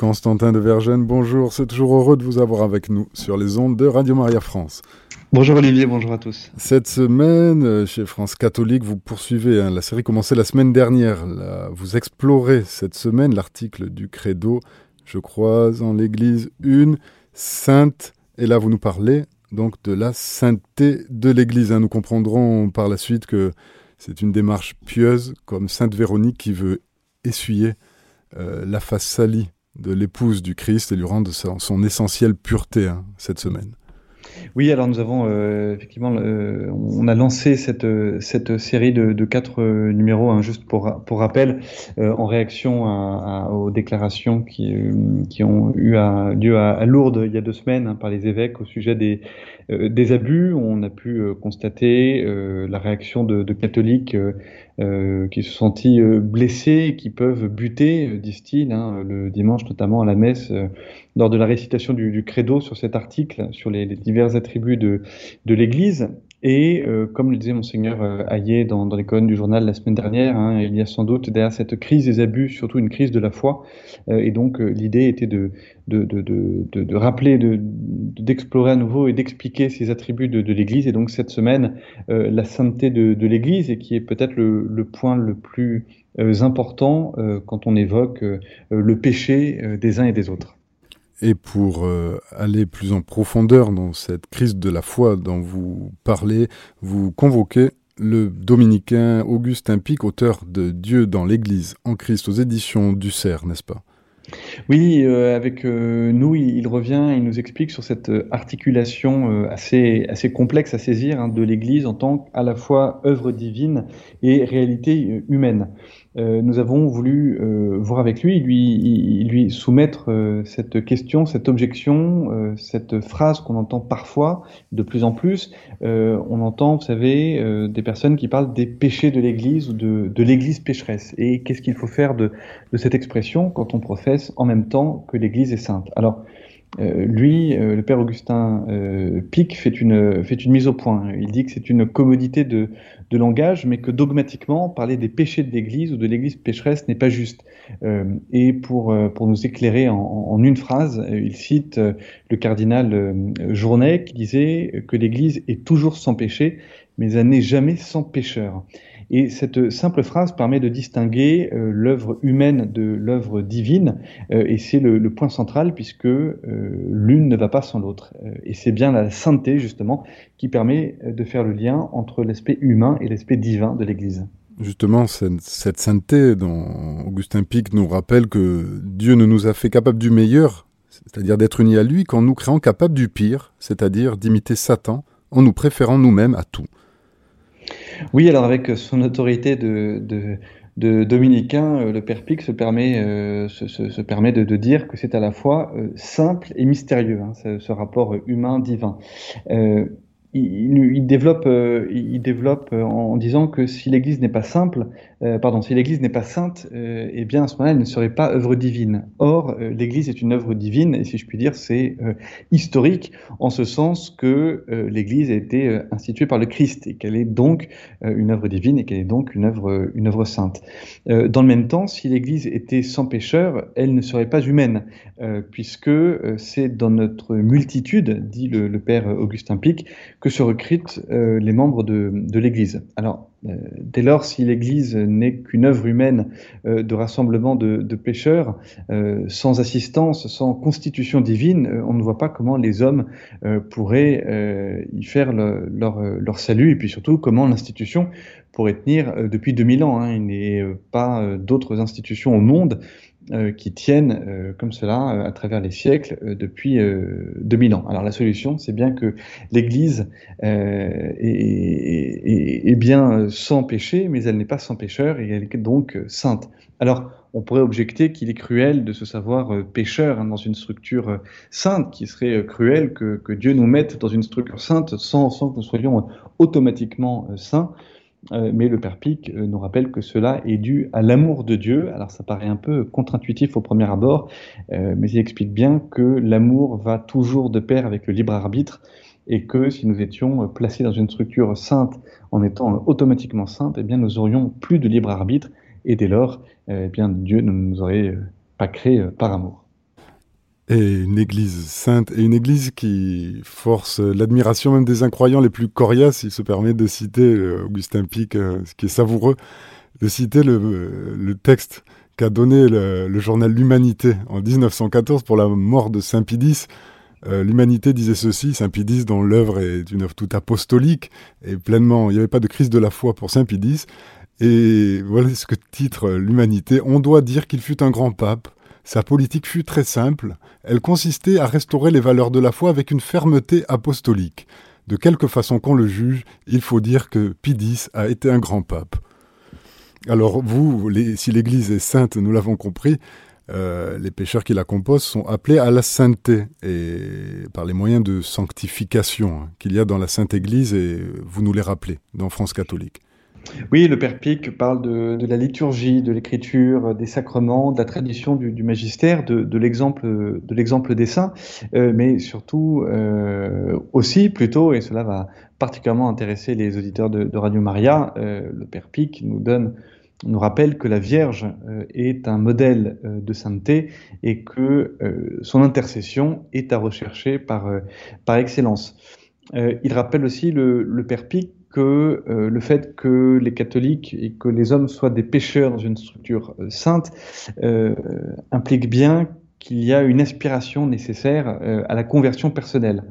Constantin de Vergennes, bonjour. C'est toujours heureux de vous avoir avec nous sur les ondes de Radio Maria France. Bonjour Olivier, bonjour à tous. Cette semaine, euh, chez France Catholique, vous poursuivez. Hein, la série commençait la semaine dernière. vous explorez cette semaine l'article du Credo. Je crois en l'Église une sainte. Et là, vous nous parlez donc de la sainteté de l'Église. Hein. Nous comprendrons par la suite que c'est une démarche pieuse, comme Sainte Véronique qui veut essuyer euh, la face salie de l'épouse du Christ et lui rendre son, essentielle pureté hein, cette semaine. Oui, alors nous avons euh, effectivement, euh, on a lancé cette, cette série de, quatre euh, numéros, hein, juste pour, pour rappel, en réaction aux déclarations qui, qui ont eu lieu à, Lourdes il y a deux semaines hein, par les évêques au sujet des, des abus. On a pu constater la réaction de, catholiques qui se sont sentis blessés qui peuvent buter, disent-ils, hein, le dimanche notamment à la messe lors de la récitation du, credo sur cet article, sur les, divers attributs de l'Église. Et euh, comme le disait monseigneur euh, Hayet dans, dans, les colonnes du journal la semaine dernière, hein, il y a sans doute derrière cette crise des abus surtout une crise de la foi. Euh, et donc euh, l'idée était de, de, de, rappeler, d'explorer à nouveau et d'expliquer ces attributs de, l'Église. Et donc cette semaine, la sainteté de, l'Église, et qui est peut-être le, point le plus important quand on évoque le péché des uns et des autres. Et pour euh, aller plus en profondeur dans cette crise de la foi dont vous parlez, vous convoquez le dominicain Augustin Pic, auteur de Dieu dans l'Église en Christ aux éditions du Cerf, n'est-ce pas? Oui, euh, avec euh, nous, il, revient, il nous explique sur cette articulation assez, assez complexe à saisir hein, de l'Église en tant qu'à la fois œuvre divine et réalité humaine. Euh, nous avons voulu euh, voir avec lui, lui, lui soumettre euh, cette question, cette objection, cette phrase qu'on entend parfois, de plus en plus. on entend, vous savez, des personnes qui parlent des péchés de l'Église ou de, de l'Église pécheresse. Et qu'est-ce qu'il faut faire de, de, cette expression quand on professe en même temps que l'Église est sainte? Alors, euh, lui, euh, le père Augustin euh, Pic, fait une, mise au point. Il dit que c'est une commodité de, langage, mais que dogmatiquement, parler des péchés de l'Église ou de l'Église pécheresse n'est pas juste. Et pour, pour nous éclairer en, en une phrase, il cite le cardinal Journet qui disait que l'Église est toujours sans péché, mais elle n'est jamais sans pécheur. Et cette simple phrase permet de distinguer euh, l'œuvre humaine de l'œuvre divine, euh, et c'est le, point central puisque euh, l'une ne va pas sans l'autre. Et c'est bien la sainteté, justement, qui permet de faire le lien entre l'aspect humain et l'aspect divin de l'Église. Justement, cette, sainteté dont Augustin Pic nous rappelle que Dieu ne nous a fait capables du meilleur, c'est-à-dire d'être unis à lui, qu'en nous créant capables du pire, c'est-à-dire d'imiter Satan, en nous préférant nous-mêmes à tout. Oui, alors avec son autorité de, dominicain, euh, le Père Pic se permet, euh, de, dire que c'est à la fois euh, simple et mystérieux, hein, ce, rapport humain-divin. Euh, il, il, développe, euh, il développe en disant que si l'Église n'est pas simple, euh, pardon, si l'Église n'est pas sainte, euh, eh bien à ce moment-là, elle ne serait pas œuvre divine. Or, euh, l'Église est une œuvre divine, et si je puis dire, c'est euh, historique, en ce sens que euh, l'Église a été instituée par le Christ, et qu'elle est donc une œuvre divine, et qu'elle est donc une œuvre, une œuvre sainte. dans le même temps, si l'Église était sans pécheur, elle ne serait pas humaine, puisque c'est dans notre multitude, dit le, le Père Augustin Pic, que se recrutent les membres de, de l'Église. Alors, euh, dès lors, si l'Église n'est qu'une œuvre humaine euh, de rassemblement de, de pécheurs, euh, sans assistance, sans constitution divine, on ne voit pas comment les hommes pourraient y faire le, leur, leur, salut, et puis surtout comment l'institution pourrait tenir depuis 2000 ans. Hein. Il n'est pas d'autres institutions au monde euh, qui tiennent euh, comme cela euh, à travers les siècles depuis 2000 ans. Alors la solution, c'est bien que l'Église est, est, est, bien sans péché, mais elle n'est pas sans pécheur et elle est donc sainte. Alors on pourrait objecter qu'il est cruel de se savoir pécheur hein, dans une structure sainte, qui serait cruel que, que, Dieu nous mette dans une structure sainte sans, sans que nous soyons automatiquement saints. Euh, mais le Père Pic euh, nous rappelle que cela est dû à l'amour de Dieu. Alors ça paraît un peu contre-intuitif au premier abord, euh, mais il explique bien que l'amour va toujours de pair avec le libre arbitre et que si nous étions placés dans une structure sainte en étant automatiquement sainte, eh bien nous aurions plus de libre arbitre et dès lors, eh bien Dieu ne nous aurait pas créé par amour. Et une église sainte, et une église qui force l'admiration même des incroyants les plus coriaces. Il se permet de citer euh, Augustin Pic, euh, ce qui est savoureux, de citer le, texte qu'a donné le, journal L'Humanité en 1914 pour la mort de Saint Pidis. Euh, L'Humanité disait ceci, Saint Pidis, dont l'œuvre est une œuvre toute apostolique et pleinement, il n'y avait pas de crise de la foi pour Saint Pidis. Et voilà ce que titre L'Humanité. On doit dire qu'il fut un grand pape, sa politique fut très simple, elle consistait à restaurer les valeurs de la foi avec une fermeté apostolique. De quelque façon qu'on le juge, il faut dire que Pidis a été un grand pape. Alors vous, si l'Église est sainte, nous l'avons compris, euh, les pécheurs qui la composent sont appelés à la sainteté et par les moyens de sanctification hein, qu'il y a dans la Sainte Église et vous nous les rappelez dans France catholique. Oui, le Père Pic parle de, la liturgie, de l'écriture, des sacrements, de la tradition du, magistère, de, l'exemple des saints, euh, mais surtout euh, aussi plutôt, et cela va particulièrement intéresser les auditeurs de, Radio Maria, euh, le Père Pic nous donne nous rappelle que la Vierge est un modèle de sainteté et que son intercession est à rechercher par, excellence. il rappelle aussi le Père Pic que euh, le fait que les catholiques et que les hommes soient des pécheurs dans une structure euh, sainte euh, implique bien qu'il y a une aspiration nécessaire à la conversion personnelle.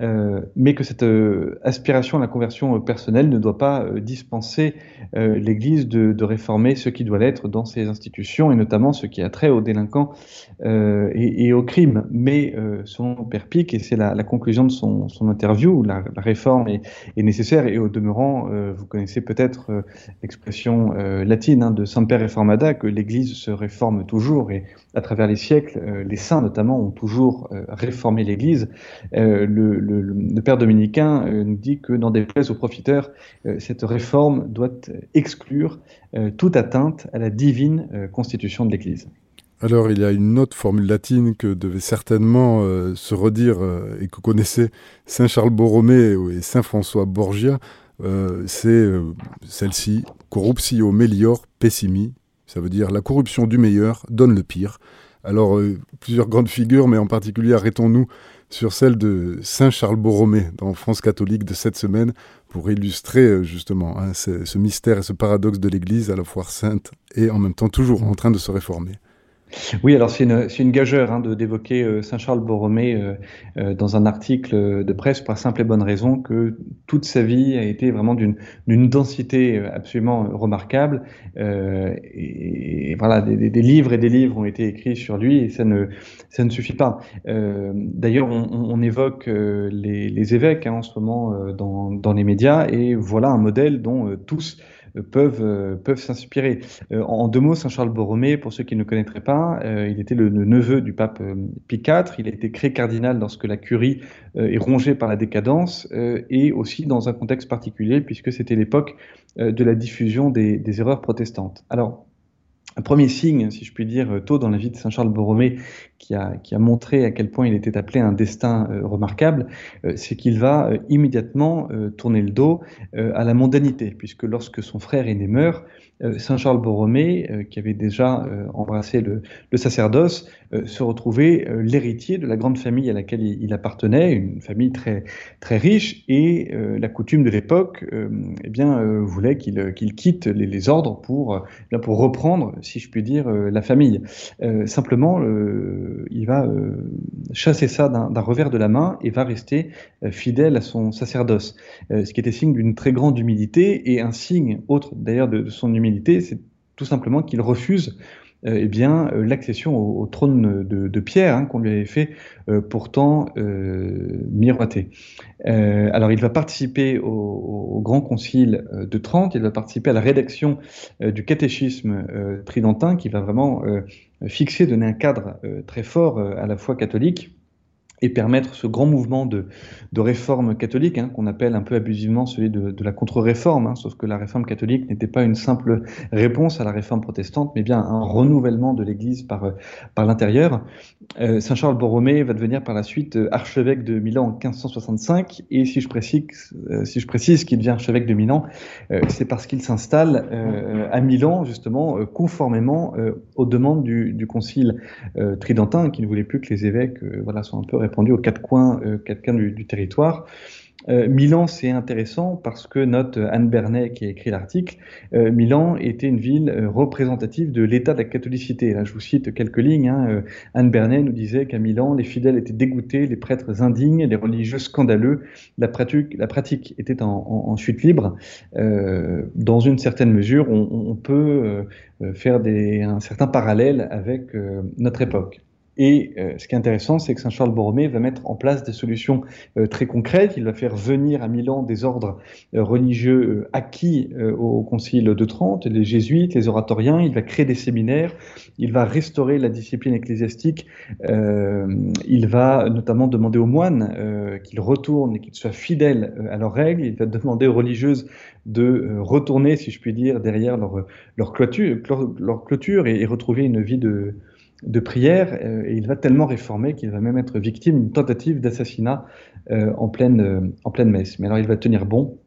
Euh, mais que cette euh, aspiration à la conversion euh, personnelle ne doit pas dispenser l'Église de, réformer ce qui doit l'être dans ses institutions, et notamment ce qui a trait aux délinquants et, aux crimes. Mais son Père Pic, et c'est la, conclusion de son, interview, la, réforme est, nécessaire, et au demeurant, vous connaissez peut-être l'expression latine hein, de Semper Reformata, que l'Église se réforme toujours, et à travers les siècles, les saints notamment ont toujours réformé l'Église. Le, père dominicain euh, nous dit que dans des plaies aux profiteurs, euh, cette réforme doit exclure euh, toute atteinte à la divine constitution de l'Église. Alors, il y a une autre formule latine que devait certainement se redire et que connaissait Saint Charles Borromée et Saint François Borgia. c'est celle-ci, corruptio melior pessimi. Ça veut dire la corruption du meilleur donne le pire. Alors, plusieurs grandes figures, mais en particulier, arrêtons-nous sur celle de Saint Charles Borromée dans France catholique de cette semaine pour illustrer euh, justement hein, ce, mystère et ce paradoxe de l'Église à la fois sainte et en même temps toujours en train de se réformer. Oui, alors c'est une, une gageure hein, d'évoquer euh, Saint Charles Borromée euh, euh, dans un article de presse pour la simple et bonne raison que toute sa vie a été vraiment d'une densité absolument remarquable. Et, voilà, des, des, livres et des livres ont été écrits sur lui et ça ne ça ne suffit pas. D'ailleurs, on, on, évoque les, les évêques hein, en ce moment dans dans les médias et voilà un modèle dont tous peuvent, euh, peuvent s'inspirer. Euh, en, deux mots, Saint Charles Borromée, pour ceux qui ne connaîtraient pas, euh, il était le, neveu du pape Pie IV. Il a été créé cardinal lorsque la curie est rongée par la décadence et aussi dans un contexte particulier puisque c'était l'époque de la diffusion des, des erreurs protestantes. Alors, un premier signe, si je puis dire, tôt dans la vie de Saint Charles Borromée, qui a, qui a montré à quel point il était appelé à un destin euh, remarquable, euh, c'est qu'il va euh, immédiatement tourner le dos à la mondanité, puisque lorsque son frère aîné meurt, Saint Charles Borromée, qui avait déjà embrassé le, sacerdoce, se retrouvait l'héritier de la grande famille à laquelle il, appartenait, une famille très, très riche, et la coutume de l'époque eh bien, voulait qu'il quitte les, ordres pour, pour reprendre, si je puis dire, la famille. simplement, euh, il va euh, chasser ça d'un revers de la main et va rester euh, fidèle à son sacerdoce. ce qui était signe d'une très grande humilité et un signe autre d'ailleurs de, son humilité, c'est tout simplement qu'il refuse eh bien l'accession au, trône de, Pierre hein, qu'on lui avait fait pourtant miroiter. alors il va participer au, grand concile de Trente, il va participer à la rédaction du catéchisme tridentin qui va vraiment fixé, donner un cadre euh, très fort euh, à la foi catholique. Et permettre ce grand mouvement de, réforme catholique, hein, qu'on appelle un peu abusivement celui de, la contre-réforme, hein, sauf que la réforme catholique n'était pas une simple réponse à la réforme protestante, mais bien un renouvellement de l'Église par, par l'intérieur. Euh, Saint Charles Borromée va devenir par la suite euh, archevêque de Milan en 1565, et si je précise, euh, qu'il devient archevêque de Milan, euh, c'est parce qu'il s'installe euh, à Milan, justement, conformément aux demandes du, concile tridentin, qui ne voulait plus que les évêques soient un peu répandu aux quatre coins, euh, quatre du, territoire. Euh, Milan, c'est intéressant parce que note Anne Bernet qui a écrit l'article, euh, Milan était une ville euh, représentative de l'état de la catholicité. Là, je vous cite quelques lignes. Hein. Euh, Anne Bernet nous disait qu'à Milan, les fidèles étaient dégoûtés, les prêtres indignes, les religieux scandaleux. La pratique, était en, chute libre. dans une certaine mesure, on, peut faire un certain parallèle avec notre époque. Et euh, ce qui est intéressant, c'est que Saint Charles Borromée va mettre en place des solutions euh, très concrètes. Il va faire venir à Milan des ordres euh, religieux euh, acquis euh, au Concile de Trente, les jésuites, les oratoriens. Il va créer des séminaires. Il va restaurer la discipline ecclésiastique. Euh, il va notamment demander aux moines qu'ils retournent et qu'ils soient fidèles à leurs règles. Il va demander aux religieuses de retourner, si je puis dire, derrière leur, leur clôture, leur clôture et retrouver une vie de de prière euh, et il va tellement réformer qu'il va même être victime d'une tentative d'assassinat euh, en, pleine, euh, en pleine messe. Mais alors il va tenir bon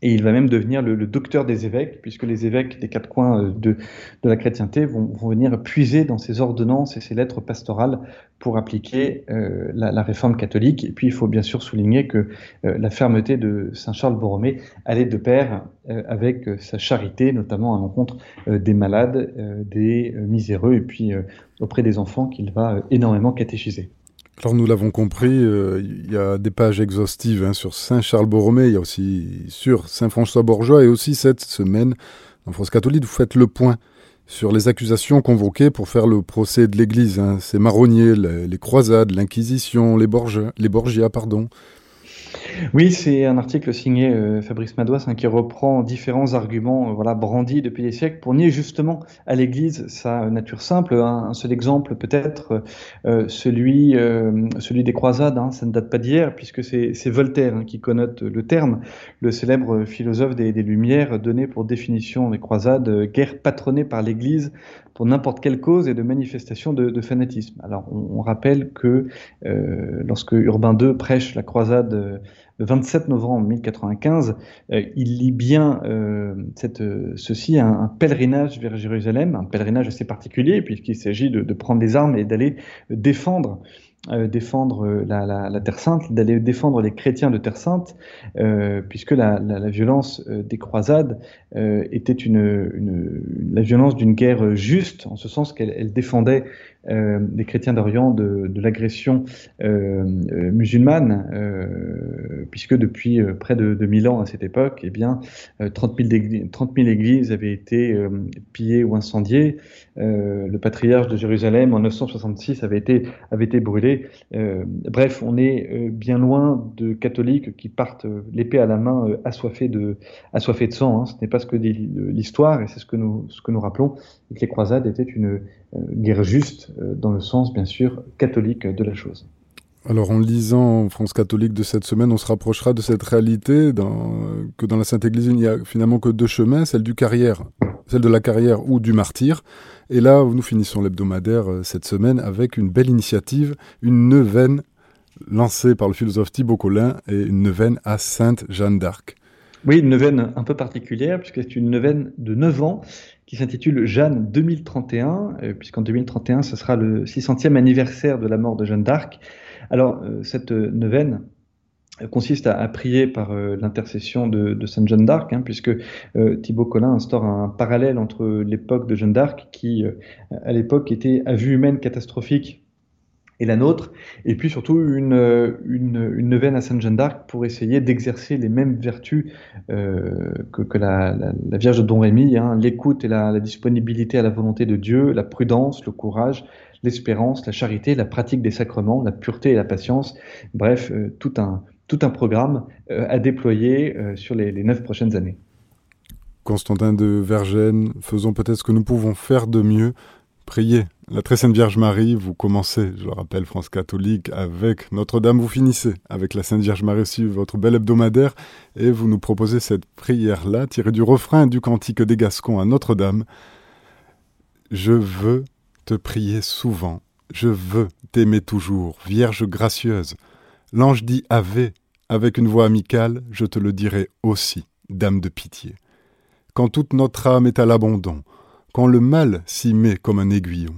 et il va même devenir le, docteur des évêques, puisque les évêques des quatre coins euh, de, de la chrétienté vont, vont, venir puiser dans ses ordonnances et ses lettres pastorales pour appliquer euh, la, réforme catholique. Et puis il faut bien sûr souligner que euh, la fermeté de Saint Charles Borromée allait de pair avec sa charité, notamment à l'encontre des malades, des miséreux, et puis auprès des enfants qu'il va énormément catéchiser. Alors nous l'avons compris, euh, il y a des pages exhaustives hein, sur Saint Charles Borromée, il y a aussi sur Saint François Borgeois et aussi cette semaine en France catholique, vous faites le point sur les accusations convoquées pour faire le procès de l'Église. Hein. Ces marronniers, les, les croisades, l'Inquisition, les, Borgia, les Borgia, pardon. Oui, c'est un article signé euh, Fabrice Madouas hein, qui reprend différents arguments euh, voilà, brandis depuis des siècles pour nier justement à l'Église sa nature simple. Un, un seul exemple peut-être, euh, celui, des croisades, hein, ça ne date pas d'hier puisque c'est Voltaire hein, qui connote le terme, le célèbre philosophe des, Lumières donné pour définition des croisades, guerre patronnée par l'Église pour n'importe quelle cause et de manifestation de, fanatisme. Alors on, on rappelle que euh, lorsque Urbain II prêche la croisade euh, le 27 novembre 1095, euh, il lit bien euh, euh, ceci un, pèlerinage vers Jérusalem, un pèlerinage assez particulier puisqu'il s'agit de, de, prendre des armes et d'aller défendre défendre la, la, la, Terre Sainte, d'aller défendre les chrétiens de Terre Sainte, euh, puisque la, la, violence euh, des croisades euh, était une, une, la violence d'une guerre juste, en ce sens qu'elle défendait euh, les chrétiens d'Orient de, de l'agression euh, musulmane, puisque depuis près de, de 1000 ans à cette époque, eh bien, 30 000, églises, 30 000 églises avaient été pillées ou incendiées. le patriarche de Jérusalem en 966 avait été, avait été brûlé. bref, on est bien loin de catholiques qui partent l'épée à la main assoiffés de, assoiffés de sang. Hein. Ce n'est pas ce que dit l'histoire, et c'est ce que nous, ce que nous rappelons, que les croisades étaient une euh, guerre juste, euh, dans le sens, bien sûr, catholique de la chose. Alors en lisant France catholique de cette semaine, on se rapprochera de cette réalité dans, que dans la Sainte Église, il n'y a finalement que deux chemins, celle du carrière, celle de la carrière ou du martyr. Et là, nous finissons l'hebdomadaire euh, cette semaine avec une belle initiative, une neuvaine lancée par le philosophe Thibaut Collin et une neuvaine à Sainte Jeanne d'Arc. Oui, une neuvaine un peu particulière, puisque c'est une neuvaine de 9 ans qui s'intitule Jeanne 2031, euh, puisqu'en 2031, ce sera le 600e anniversaire de la mort de Jeanne d'Arc. Alors, euh, cette neuvaine consiste à, prier par euh, l'intercession de, Sainte Jeanne d'Arc, hein, puisque euh, Thibaut Collin instaure un parallèle entre l'époque de Jeanne d'Arc, qui euh, à l'époque était à vue humaine catastrophique, et la nôtre, et puis surtout une, une, une neuvaine à Sainte Jeanne d'Arc pour essayer d'exercer les mêmes vertus euh, que, que la, Vierge de Don Rémy, hein, l'écoute et la, disponibilité à la volonté de Dieu, la prudence, le courage, l'espérance, la charité, la pratique des sacrements, la pureté et la patience, bref, euh, tout, un, tout un programme euh, à déployer euh, sur les, les neuf prochaines années. Constantin de Vergennes, faisons peut-être ce que nous pouvons faire de mieux priez la très sainte Vierge Marie, vous commencez, je le rappelle, France catholique, avec Notre-Dame, vous finissez avec la Sainte Vierge Marie aussi, votre bel hebdomadaire, et vous nous proposez cette prière-là, tirée du refrain du cantique des Gascons à Notre-Dame. Je veux te prier souvent, je veux t'aimer toujours, Vierge gracieuse. L'ange dit Ave, avec une voix amicale, je te le dirai aussi, Dame de pitié. Quand toute notre âme est à l'abandon, quand le mal s'y met comme un aiguillon,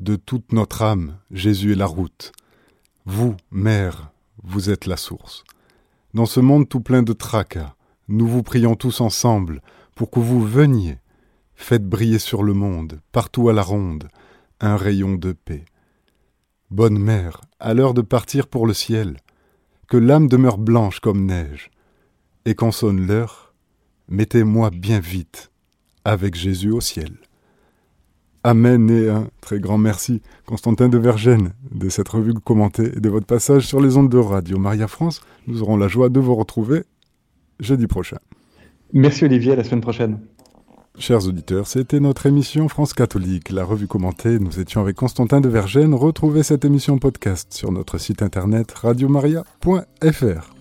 de toute notre âme, Jésus est la route. Vous, Mère, vous êtes la source. Dans ce monde tout plein de tracas, nous vous prions tous ensemble pour que vous veniez. Faites briller sur le monde, partout à la ronde, un rayon de paix. Bonne Mère, à l'heure de partir pour le ciel, que l'âme demeure blanche comme neige, et quand sonne l'heure, mettez-moi bien vite avec Jésus au ciel. Amen et un très grand merci, Constantin de Vergène, de cette revue commentée et de votre passage sur les ondes de Radio Maria France. Nous aurons la joie de vous retrouver jeudi prochain. Merci Olivier, à la semaine prochaine. Chers auditeurs, c'était notre émission France catholique, la revue commentée. Nous étions avec Constantin de Vergène. Retrouvez cette émission podcast sur notre site internet radiomaria.fr.